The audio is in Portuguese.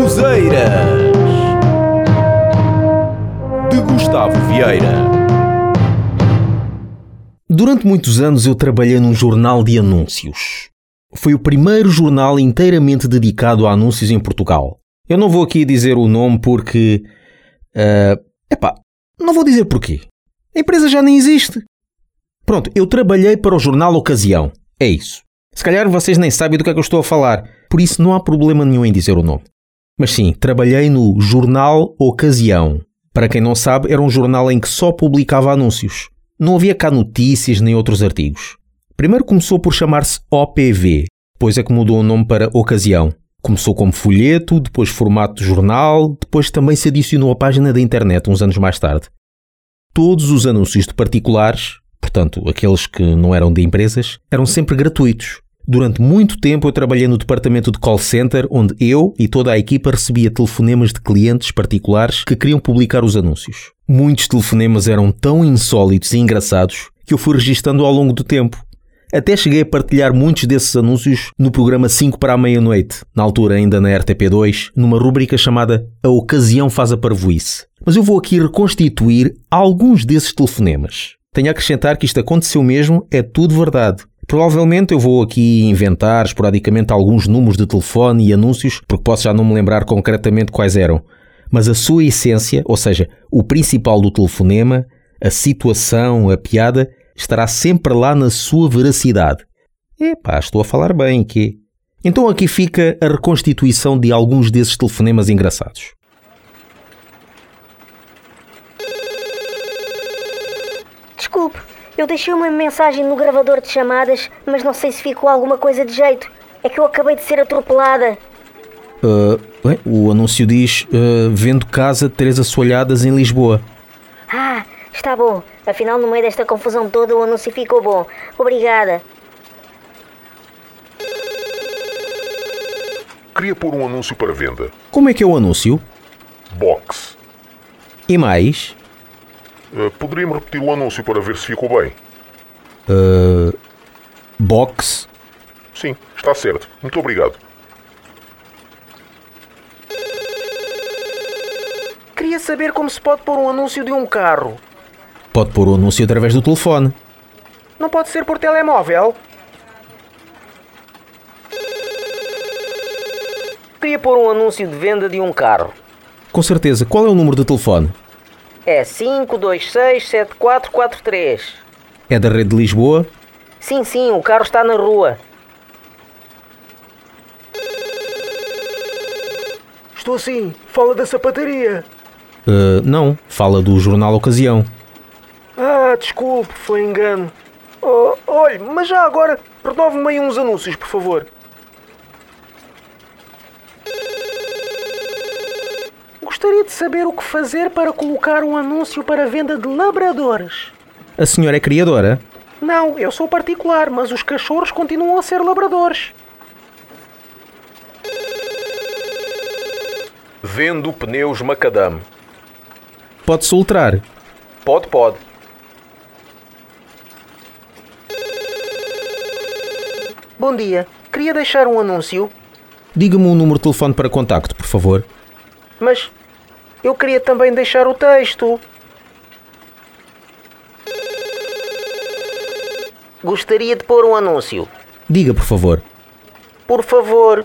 Baboseiras de Gustavo Vieira. Durante muitos anos eu trabalhei num jornal de anúncios. Foi o primeiro jornal inteiramente dedicado a anúncios em Portugal. Eu não vou aqui dizer o nome porque. Uh, epá, não vou dizer porquê. A empresa já nem existe. Pronto, eu trabalhei para o jornal Ocasião. É isso. Se calhar vocês nem sabem do que é que eu estou a falar, por isso não há problema nenhum em dizer o nome. Mas sim, trabalhei no Jornal Ocasião. Para quem não sabe, era um jornal em que só publicava anúncios. Não havia cá notícias nem outros artigos. Primeiro começou por chamar-se OPV, depois é que mudou o nome para Ocasião. Começou como folheto, depois formato de jornal, depois também se adicionou a página da internet uns anos mais tarde. Todos os anúncios de particulares, portanto aqueles que não eram de empresas, eram sempre gratuitos. Durante muito tempo eu trabalhei no departamento de call center, onde eu e toda a equipa recebia telefonemas de clientes particulares que queriam publicar os anúncios. Muitos telefonemas eram tão insólitos e engraçados que eu fui registando ao longo do tempo. Até cheguei a partilhar muitos desses anúncios no programa 5 para a meia-noite, na altura ainda na RTP2, numa rubrica chamada A Ocasião Faz a Parvoíce. Mas eu vou aqui reconstituir alguns desses telefonemas. Tenho a acrescentar que isto aconteceu mesmo, é tudo verdade. Provavelmente eu vou aqui inventar esporadicamente alguns números de telefone e anúncios, porque posso já não me lembrar concretamente quais eram. Mas a sua essência, ou seja, o principal do telefonema, a situação, a piada, estará sempre lá na sua veracidade. Epá, estou a falar bem, que Então aqui fica a reconstituição de alguns desses telefonemas engraçados. Desculpe, eu deixei uma mensagem no gravador de chamadas, mas não sei se ficou alguma coisa de jeito. É que eu acabei de ser atropelada. Uh, bem, o anúncio diz: uh, Vendo casa três assoalhadas em Lisboa. Ah, está bom. Afinal, no meio desta confusão toda, o anúncio ficou bom. Obrigada. Queria pôr um anúncio para venda. Como é que é o anúncio? Box. E mais? Uh, Poderia-me repetir o anúncio para ver se ficou bem? Uh, box? Sim, está certo. Muito obrigado. Queria saber como se pode pôr um anúncio de um carro. Pode pôr o anúncio através do telefone. Não pode ser por telemóvel? Queria pôr um anúncio de venda de um carro. Com certeza. Qual é o número de telefone? É 5267443. É da rede de Lisboa? Sim, sim, o carro está na rua. Estou sim, fala da sapataria. Uh, não, fala do jornal Ocasião. Ah, desculpe, foi engano. Oh, olhe, mas já agora, renove-me aí uns anúncios, por favor. Gostaria de saber o que fazer para colocar um anúncio para venda de labradores. A senhora é criadora? Não, eu sou particular, mas os cachorros continuam a ser labradores. Vendo pneus macadame. Pode soltar. Pode, pode. Bom dia, queria deixar um anúncio, Diga-me um número de telefone para contacto, por favor. mas eu queria também deixar o texto. Gostaria de pôr um anúncio. Diga, por favor. Por favor.